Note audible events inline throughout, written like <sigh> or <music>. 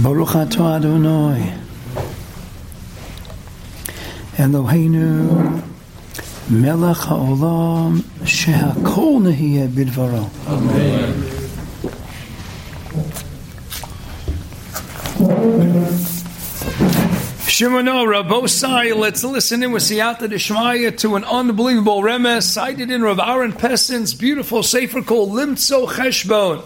Baruch atah Adonai Eloheinu melech haolam shehakol nehiyeh bidvaro Amen. Shimano Rabosai, let's listen in with Siyata Deshmaya to an unbelievable remes cited in Rav Aaron Pessin's beautiful sefer called Limtzo Cheshbon.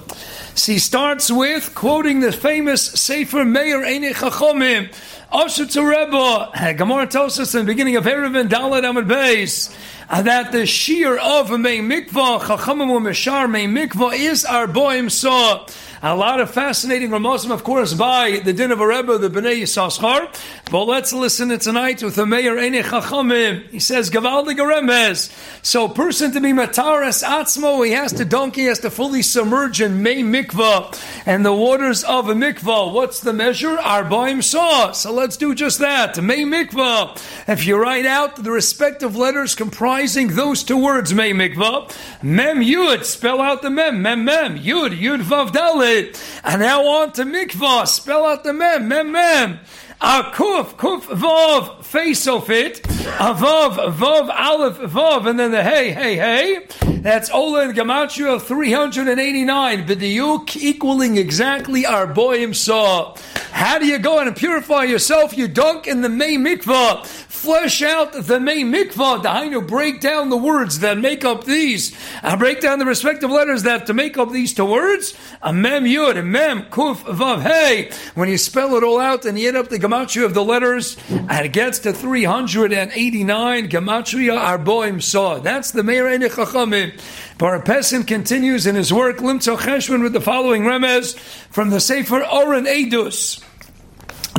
He starts with quoting the famous sefer Meir Einei Chachomim. Asher to Rebbe, Gemara tells us in the beginning of Erev and Dalet Amid Beis that the shear of Mei Mikvah, Chachamim Meshar Mei Mikvah is our boim saw. A lot of fascinating Ramazim, of course, by the din of a Rebbe, the Bnei Yisachar. But let's listen to tonight with the Mayor Eine Chachamim. He says, Gavaldi Garemez. So, person to be Mataras Atzmo, he has to dunk, he has to fully submerge in May Mikvah and the waters of a Mikvah. What's the measure? Arbaim Saw. So let's do just that. May Mikvah. If you write out the respective letters those two words, May Mikvah, Mem Yud, spell out the Mem, Mem Mem, Yud, Yud Vav Dalet. And now on to mikvah. Spell out the mem, mem, mem. A kuf, kuf, vav, face of it. A vav, aleph, vav, and then the hey, hey, hey. That's Ola and Gematria 389. B'diyuk equaling exactly our boyim saw. How do you go and purify yourself? You dunk in the May mikvah. Flesh out the May mikvah. Dahainu, break down the words that make up these. I break down the respective letters that to make up these two words. A mem yud, a mem kuf vav hey. When you spell it all out and you add up the gematria of the letters, and it gets to 389 gematria arboim saw. That's the Meir Eine Chachamim. Parapessin continues in his work Limtzo Cheshbon with the following remez from the Sefer Oren Edus.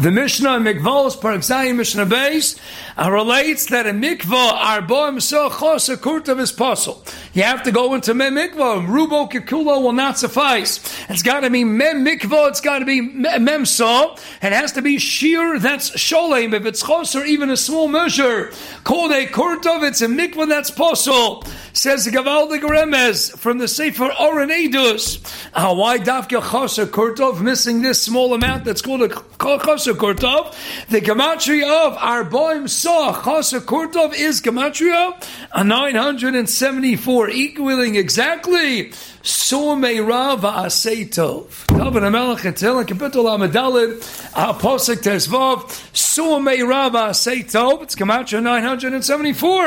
The Mishnah in Mikvah's Parak Mishnah Beis uh, relates that a mikvah arba so chos a kurtav is possible. You have to go into mem mikvah. Rubo kikulo will not suffice. It's got to be mem mikvah. It's got to be mem so. It has to be sheer. That's sholem. If it's chos or even a small measure called a kurtav, it's a mikvah that's possible. Says the from the Sefer Oren Edus. Uh, why dafka chos kurtav missing this small amount that's called a chos a kurtav? The gematria of arboim saw Chasa Kurtov is Gematria, a 974, equaling exactly Sume Rava Aseitov. David Amelech Etel, Kapitel Amadalid, Apostle Tesvav, Sume Rava Aseitov, it's Gematria 974.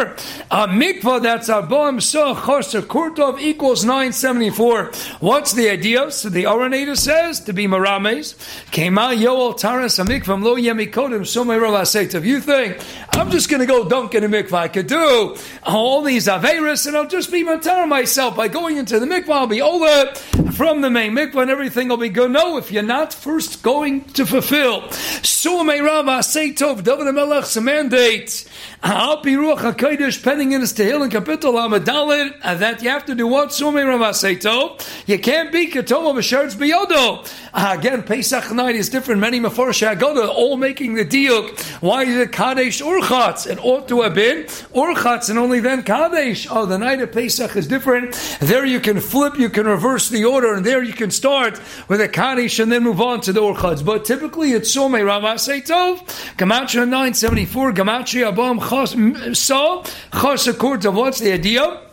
A mikvah that's Aboim So Chasa Kurtov equals 974. What's the idea? So the Oranator says, to be Marames, Kema Yoel Taras Amikvam Lo Yemikodim Sume Rava Aseitov. You think, I'm just going to go dunk in a mikvah. I could do all these Averis and I'll just be matar myself by going into the mikvah. I'll be over from the main mikvah and everything will be good. No, if you're not first going to fulfill Sume Rava Seitov, David Melech's mandate, Al Pi Ruach HaKodesh, pending in his Tehillim Kapitel Amadalid, uh, that you have to do what? Sume Rava Seitov. You can't be Ketoma B'Sheretz B'Yodo. Uh, again, Pesach night is different. Many Mefarshah Agoda all making the deal. Why is it Kadesh Urchatz? It ought to have been Urchatz and only then Kadesh. Oh, the night of Pesach is different. There you can flip, you can reverse the order, and there you can start with a Kadesh and then move on to the Urchatz. But typically it's Some Rava Seitov, Gematria 974, Gematria Abam Chos, So, Chos of What's the idea?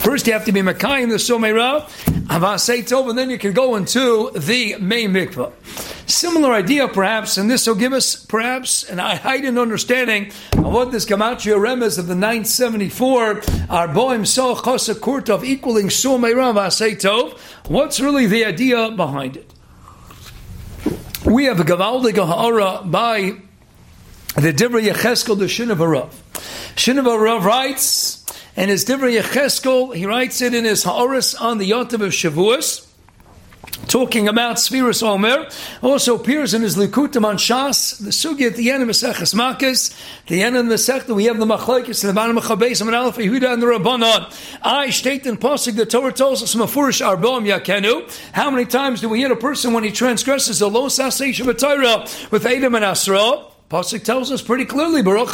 First, you have to be Makai in the Somera, Avaseitov, and then you can go into the main mikvah. Similar idea, perhaps, and this will give us perhaps an heightened understanding of what this Gematria Remes of the 974 Arboim So Chosa Kurtov equaling Somera Avaseitov. What's really the idea behind it? We have a Gavaldig Ha'ara by the Divrei Yecheskel, the Shinover Rav. Shinavarav writes, and his Divrei Yecheskel, he writes it in his Ha'oris on the Yotav of Shavuos, talking about Sfiras Omer. Also appears in his Likutim on Shas, the Sugi at the end of Maseches Makis, the end of the Masechta, we have the Machlaikis, the Bana Machabes, and Aleph Yehuda, and the Rabbanon. I state in Pasuk, the Torah tells us, Mafurish Arbom Yakenu. How many times do we hit a person when he transgresses a Los Asay Shabbatayra with Adam and Asra? Pasuk tells us pretty clearly, Baruch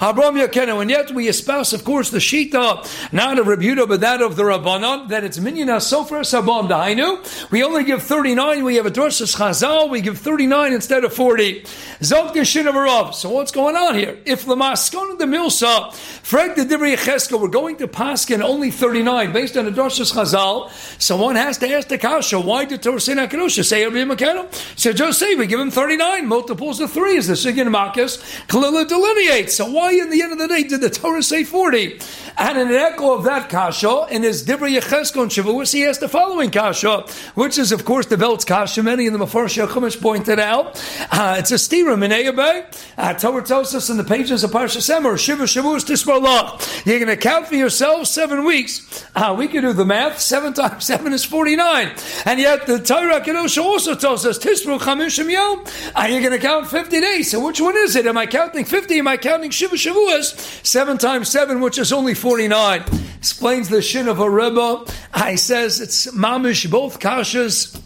and yet we espouse, of course, the Shita, not of Rebuta, but that of the Rabbanon, that it's Minyan Sofer Sabam Dahainu. We only give 39, we have a Droshes Chazal, we give 39 instead of 40. Zok Geshin So what's going on here? If the Maskon the Milsa, Fred the Divrei Cheska, we're going to Paskin only 39, based on the Droshes Chazal, so one has to ask the Kasha, why did Torah say Nakadosha say Rabbi Makano? So just say we give him 39, multiples of three is the Sigin Makis. Kalila delineates. So why in the end of the day did the Torah say 40? And in an echo of that kasha, in his Dibra Yechesko and Shavuos, he has the following kasha, which is, of course, the Belt's kasha. Many in the Mepharshah Chumash pointed out. Uh, it's a stira in Eyabay. Uh, Torah tells us in the pages of Parsha Semer, Shiva Shavuos Tismarlah. You're going to count for yourself seven weeks. Uh, we can do the math. Seven times seven is 49. And yet the Torah Kedosh also tells us, Tisru Chamishim Yom. Uh, you're going to count 50 days. So which one is it? Am I counting 50? Am I counting Shiva Shavuos? Seven times seven, which is only 49. Explains the Shin of a Rebbe. I says it's mamish, both kashas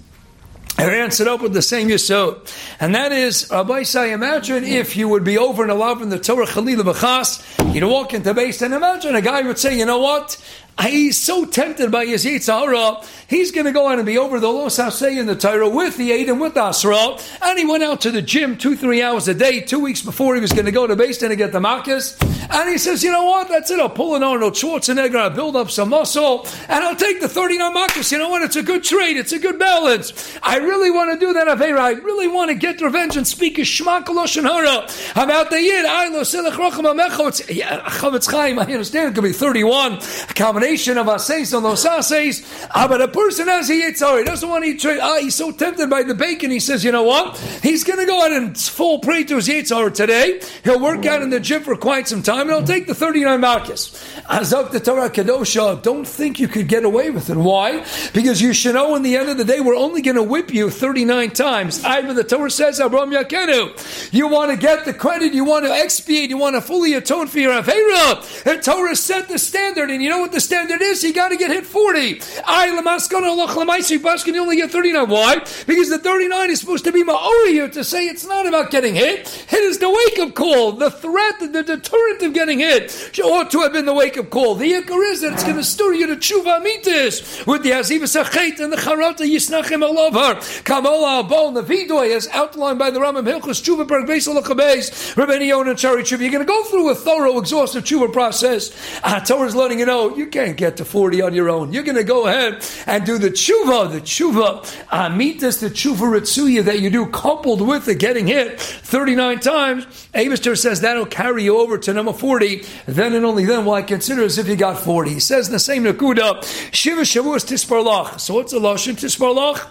are answered up with the same yisod. And that is, Rabbi say, imagine if you would be over and alive in the Torah Chalil B'chas, you'd walk into base and imagine a guy would say, you know what? He's so tempted by his Yitzhara, he's going to go out and be over the Los Hasei in the Torah with the Aid and with Asra. And he went out to the gym two, three hours a day, two weeks before he was going to go to base to get the Makkahs. And he says, you know what? That's it. I'll pull an Arnold Schwarzenegger, I'll build up some muscle, and I'll take the 39 Makkahs. You know what? It's a good trade. It's a good balance. I really want to do that Avera. I really want to get revenge and speak a Shema Koloshan Hara about the Yid. I know Silach Rochem Chafetz Chaim. I understand it could be 31. A combination of Ases and Los Ases. Ah, but a person has a Yitzhar. He doesn't want to eat trade. Ah, he's so tempted by the bacon. He says, you know what? He's going to go out and fall prey to his Yitzhar today. He'll work out in the gym for quite some time and I'll take the 39 Malchus. Azak the Torah Kedosha, don't think you could get away with it. Why? Because you should know in the end of the day, we're only going to whip you 39 times. Either the Torah says, Abram Yakenu. You want to get the credit, you want to expiate, you want to fully atone for your Avera. The Torah set the standard, and you know what the standard is? You got to get hit 40. I you only get 39. Why? Because the 39 is supposed to be Ma'oriya to say it's not about getting hit. Hit is the wake up call, the threat, the deterrent of getting hit. Ought to have been the wake up call. The Iker is that it's going to stir you to tshuva mitis with the Aziv Sachet and the Charata Yisnachim Alavar. Kamola Abol, the Vidoy, as outlined by the Rambam Hilchus, Tshuva Berg Vesel Lachabes, Rabbeinu Yonah Chari Tshuva. You're going to go through a thorough, exhaustive tshuva process. Ah, Torah's letting you know you can't get to 40 on your own. You're going to go ahead and do the tshuva, the tshuva, amitas, the tshuva ritzuya that you do coupled with the getting hit 39 times. Abister says that'll carry you over to number 40. Then and only then will I consider as if you got 40. He says the same Nakuda, Shiva Shavuos Tisparlach. So what's the Lashon Tisparlach?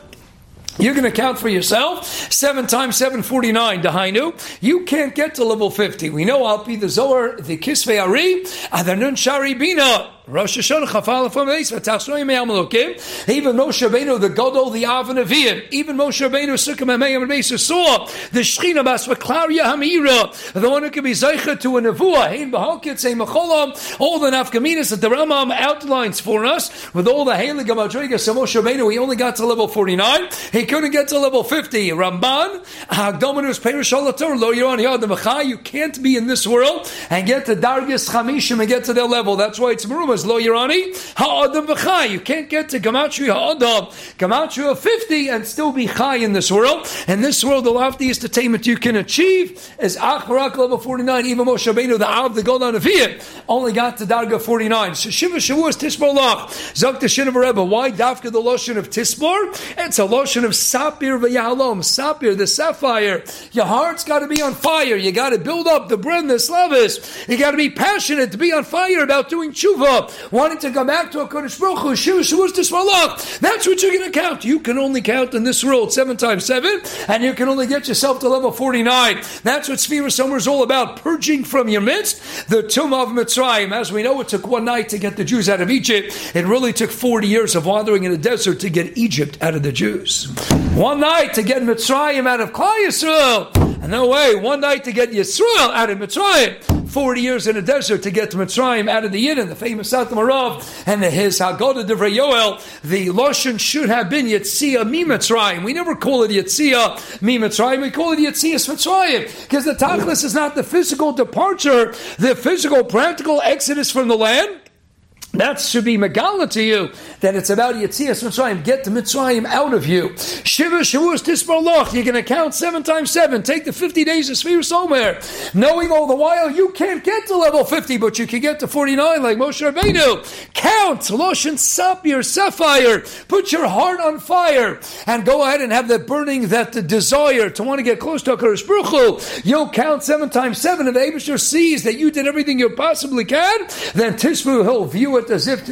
You're going to count for yourself. 7 times 749, Dahainu. You can't get to level 50. We know I'll be the Zohar, the Kisvei Ari, and the Nun Shari Bina. Rosh Hashanah Chafal from. Even Moshe Rabbeinu, the Gadol, the Av and Aviyim. Even Moshe Rabbeinu, Sukkah Me'Meyam and saw the Shechina Bas V'Klaria Hamira, the one who can be Zeicha to a Nevuah. Hein B'Halkit Say Mecholam. All the Nafkaminas that the Rambam outlines for us with all the Heilig Amadrigas of Moshe Rabbeinu. He only got to level 49. He couldn't get to level 50. Ramban, Hagdominus Perish Lo Yoran Yad You can't be in this world and get to Dargis Chamishim and get to their level. That's why it's Merumas was lo yirani ha'adam v'chai. You can't get to gamatri ha'adam, of 50 and still be chai in this world. And this world, the loftiest attainment you can achieve is achbarak level 49. Even Moshe Rabbeinu, the Av, the Golan of only got to Darga 49. So Shiva Shavuos Tisbor Lach. Zok the Shin Rebbe. Why Dafka the lotion of Tisbor? It's a lotion of Sapir v'Yahalom. Sapir, the sapphire. Your heart's got to be on fire. You got to build up the bread the slavis. You got to be passionate to be on fire about doing tshuva wanting to come back to a Kodesh Baruch Hu, Shavuos Tismalach. That's what you're going to count. You can only count in this world seven times seven, and you can only get yourself to level 49. That's what Sfira Summer is all about, purging from your midst the tomb of Mitzrayim. As we know, it took one night to get the Jews out of Egypt. It really took 40 years of wandering in the desert to get Egypt out of the Jews. One night to get Mitzrayim out of Klal Yisrael. And no way, one night to get Yisrael out of Mitzrayim. 40 years in the desert to get to Mitzrayim out of the Yidden, the famous Satmar Rav, and his Haggadah Divrei Yoel, the Lashon should have been Yetzia Mi Mitzrayim. We never call it Yetzia Mi Mitzrayim, we call it Yetzia Mitzrayim, because the Tachlis is not the physical departure, the physical, practical exodus from the land. That should be Megala to you that it's about Yetzias Mitzrayim. Get the Mitzrayim out of you. Shiva Shavuos Tisparloch. You're going to count seven times seven. Take the 50 days of Sphere somewhere. Knowing all the while you can't get to level 50, but you can get to 49 like Moshe Rabbeinu. Count. Loshin Sapir Sapphire. Put your heart on fire and go ahead and have that burning, that desire to want to get close to HaKadosh Baruch. You'll count seven times seven and Abishur sees that you did everything you possibly can. Then Tisfu, he'll view it as if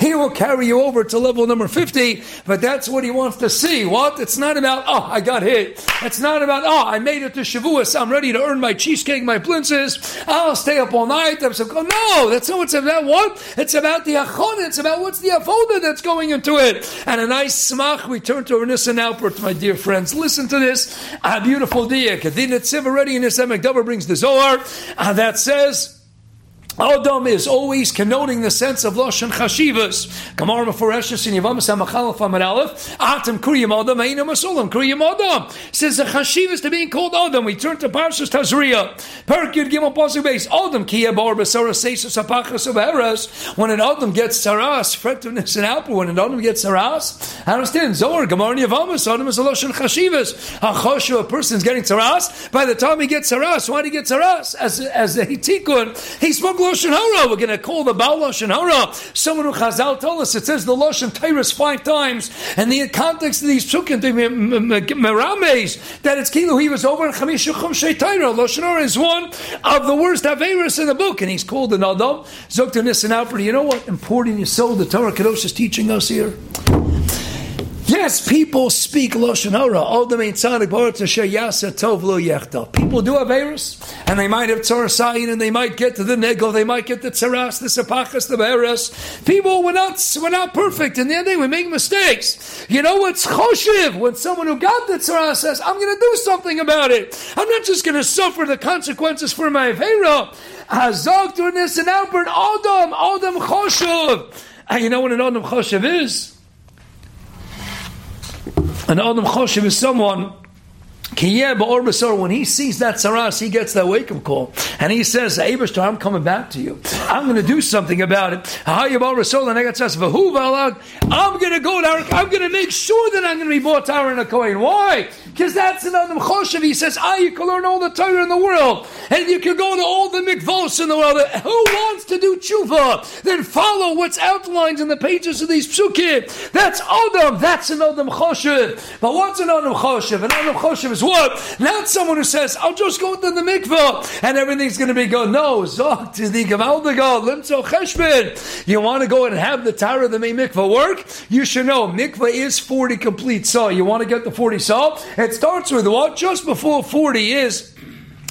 he will carry you over to level number 50, but that's what he wants to see. What? It's not about, oh, I got hit. It's not about, oh, I made it to Shavuos. I'm ready to earn my cheesecake, my blintzes. I'll stay up all night. I'm so, no, that's not what's about. What? It's about the achon. It's about what's the avoda that's going into it. And a nice smach. We turn to Ernest Alpert, my dear friends. Listen to this. A beautiful dia. Kadina Tziv already in this Emek brings the Zohar uh, that says, Adam is always connoting the sense of Lashon Chashivas. Kamar Meforeshes in Yavam Samachalaf Amar Aleph. Atam Kriyam Adam, Einam Asolam Kriyam Adam. Says the Chashivas to being called Adam. We turn to Parshas Tazria. Perk Yud Gimel Pasuk Base. Adam Kiya Bar Besara Seisus Apachas of Eres. When an Adam gets Saras, fretfulness and output. When an Adam gets Saras, I understand. Zohar, Gemara Yavamas, Adam is a Lashon Chashivas. Achoshu, a person's getting Saras. By the time he gets Saras, why did he get Saras? As, as a Hitikun, he spoke Lashon Hara. We're going to call the Baal Lashon Hara. Someone who Chazal told us it says the Lashon Tyrus five times, and the context of these psukim, the Merames, that it's Kilu, he was over in Chamisha Chum Shaitayra. Lashon Hara is one of the worst Averis in the book, and he's called an Adam. Zokta Alfred. You know what important you sold the Torah Kadosh is teaching us here? Yes, people speak lashon hara. People do have errors, and they might have tzarasayin, and they might get to the nego, they might get the tzaras, the sepachas, the beres. People were not we're not perfect, and the day we make mistakes. You know what's choshev when someone who got the tzaras says, "I'm going to do something about it. I'm not just going to suffer the consequences for my avera." Hazok doing this and Albert Adam, Adam choshev. And you know what an Adam choshev is? An Adam Choshev is someone when he sees that saras, he gets that wake up call. And he says, Abishtar, I'm coming back to you. I'm going to do something about it. I'm going to go down, I'm going to make sure that I'm going to be bought Torah in a coin. Why? Because that's an Adam Choshev. He says, ah, you can learn all the Torah in the world. And you can go to all the mikvos in the world. Who to do tshuva? Then follow what's outlined in the pages of these psukim. That's Adam. That's an Adam Choshev. But what's an Adam Choshev? An Adam Choshev is what? Not someone who says, I'll just go to the mikvah and everything's going to be good. No, Zok to the Gavaldagal, Limtzo Cheshbon. You want to go and have the Tara of the main mikvah work? You should know mikvah is 40 complete saw. You want to get the 40 saw? It starts with what? Just before 40 is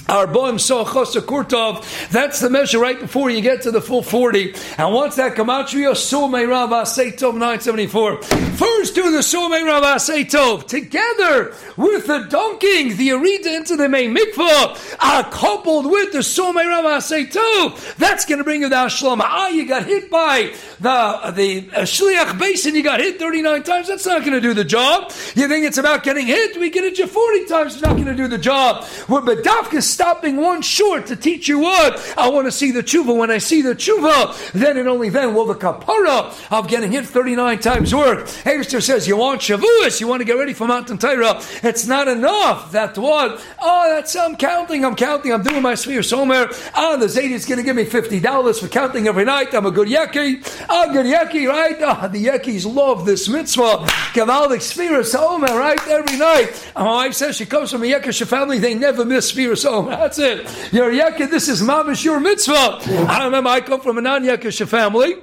Arboim Sochos Kurtov. That's the measure right before you get to the full 40. And once that Kamatria Somei Rav Aseitov 974. First do the Somei Rav Aseitov together with the dunking, the Arita into the main mikvah, are coupled with the Somei Rav Aseitov. That's going to bring you the Ashlama. Ah, you got hit by the, the uh, Shliach Basin, you got hit 39 times. That's not going to do the job. You think it's about getting hit? We get it you 40 times. It's not going to do the job. We're Bedavka stopping one short to teach you what? I want to see the tshuva. When I see the tshuva, then and only then will the kapara of getting hit 39 times work. Hagster says, you want Shavuos, you want to get ready for Mountain Torah. It's not enough. That what? Oh, that's, I'm counting, I'm counting, I'm doing my sphere somewhere. Ah, the Zayd is going to give me $50 for counting every night. I'm a good yeki. I'm a good yeki, right? Ah, the yekis love this mitzvah. Gavaldik sphere somer, right? Every night. my wife says she comes from a yekish family, they never miss sphere. That's it. You're Yekid, this is mamish your mitzvah. I remember I come from a non-Yekish family,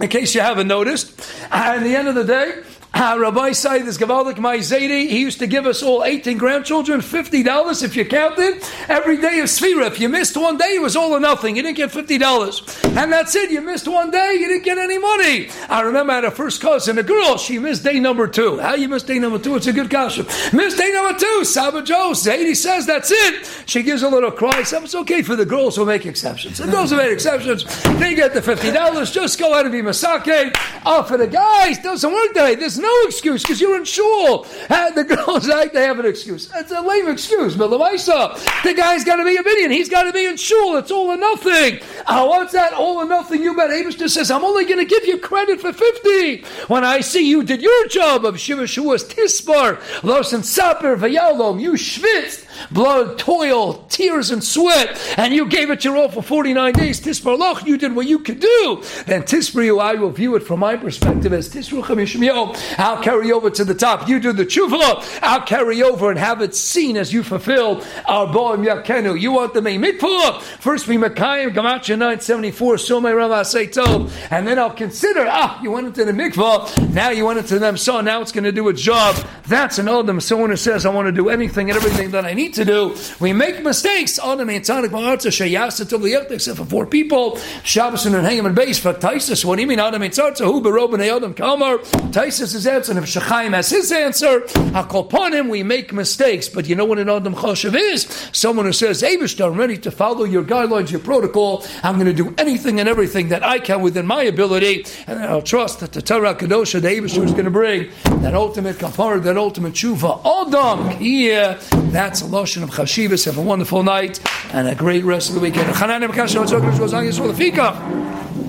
in case you haven't noticed. At the end of the day, Rabbi Say, this Gavaldik Maizedi, he used to give us all 18 grandchildren $50 if you counted every day of Sfira. If you missed one day, it was all or nothing. You didn't get $50. And that's it. You missed one day, you didn't get any money. I remember I had a first cousin, a girl, she missed day number two. How you missed day number two? It's a good question. Missed day number two. Saba Joe, Zadie says that's it. She gives a little cry. So it's okay for the girls who make exceptions. The girls who make exceptions, they get the $50. Just go out and be Masake. Off for the guys. Doesn't work that way. No excuse because you're in shul. Uh, the girls <laughs> act, they have an excuse. It's a lame excuse, but the guy's got to be a minion. He's got to be in shul. It's all or nothing. Uh, what's that? All or nothing. You bet. Abishter says, I'm only going to give you credit for 50 when I see you did your job of Shiva Shuas Tispar, Los and Saper, Vayalom. You schwitzed blood, toil, tears, and sweat, and you gave it your all for 49 days. Tispar Loch, you did what you could do. Then Tisbriu, I will view it from my perspective as Tisru Chamishmio. I'll carry over to the top. You do the tshuva. I'll carry over and have it seen as you fulfill our Boim Yakenu. You want the main mikvah? First we Mekayim, Gematria 974, Somei Rama Seitov, and then I'll consider, ah, you went into the mikvah, now you went into them, so now it's going to do a job. That's an Odom. Someone who says, I want to do anything and everything that I need to do. We make mistakes. Except for four people. Shabbos and Hangim and base for Taisus. What do you mean Adam and Tzarza? Who berob and Adam Kalmar? Taisus is answer. And if Shechaim has his answer, him we make mistakes. But you know what an Adam Choshev is? Someone who says, Abish, I'm ready to follow your guidelines, your protocol. I'm going to do anything and everything that I can within my ability. And I'll trust that the Torah Kadosha, the Abish is going to bring that ultimate kapar, that ultimate tshuva. Adam, here, that's a Of Chashivas. Have a wonderful night and a great rest of the weekend.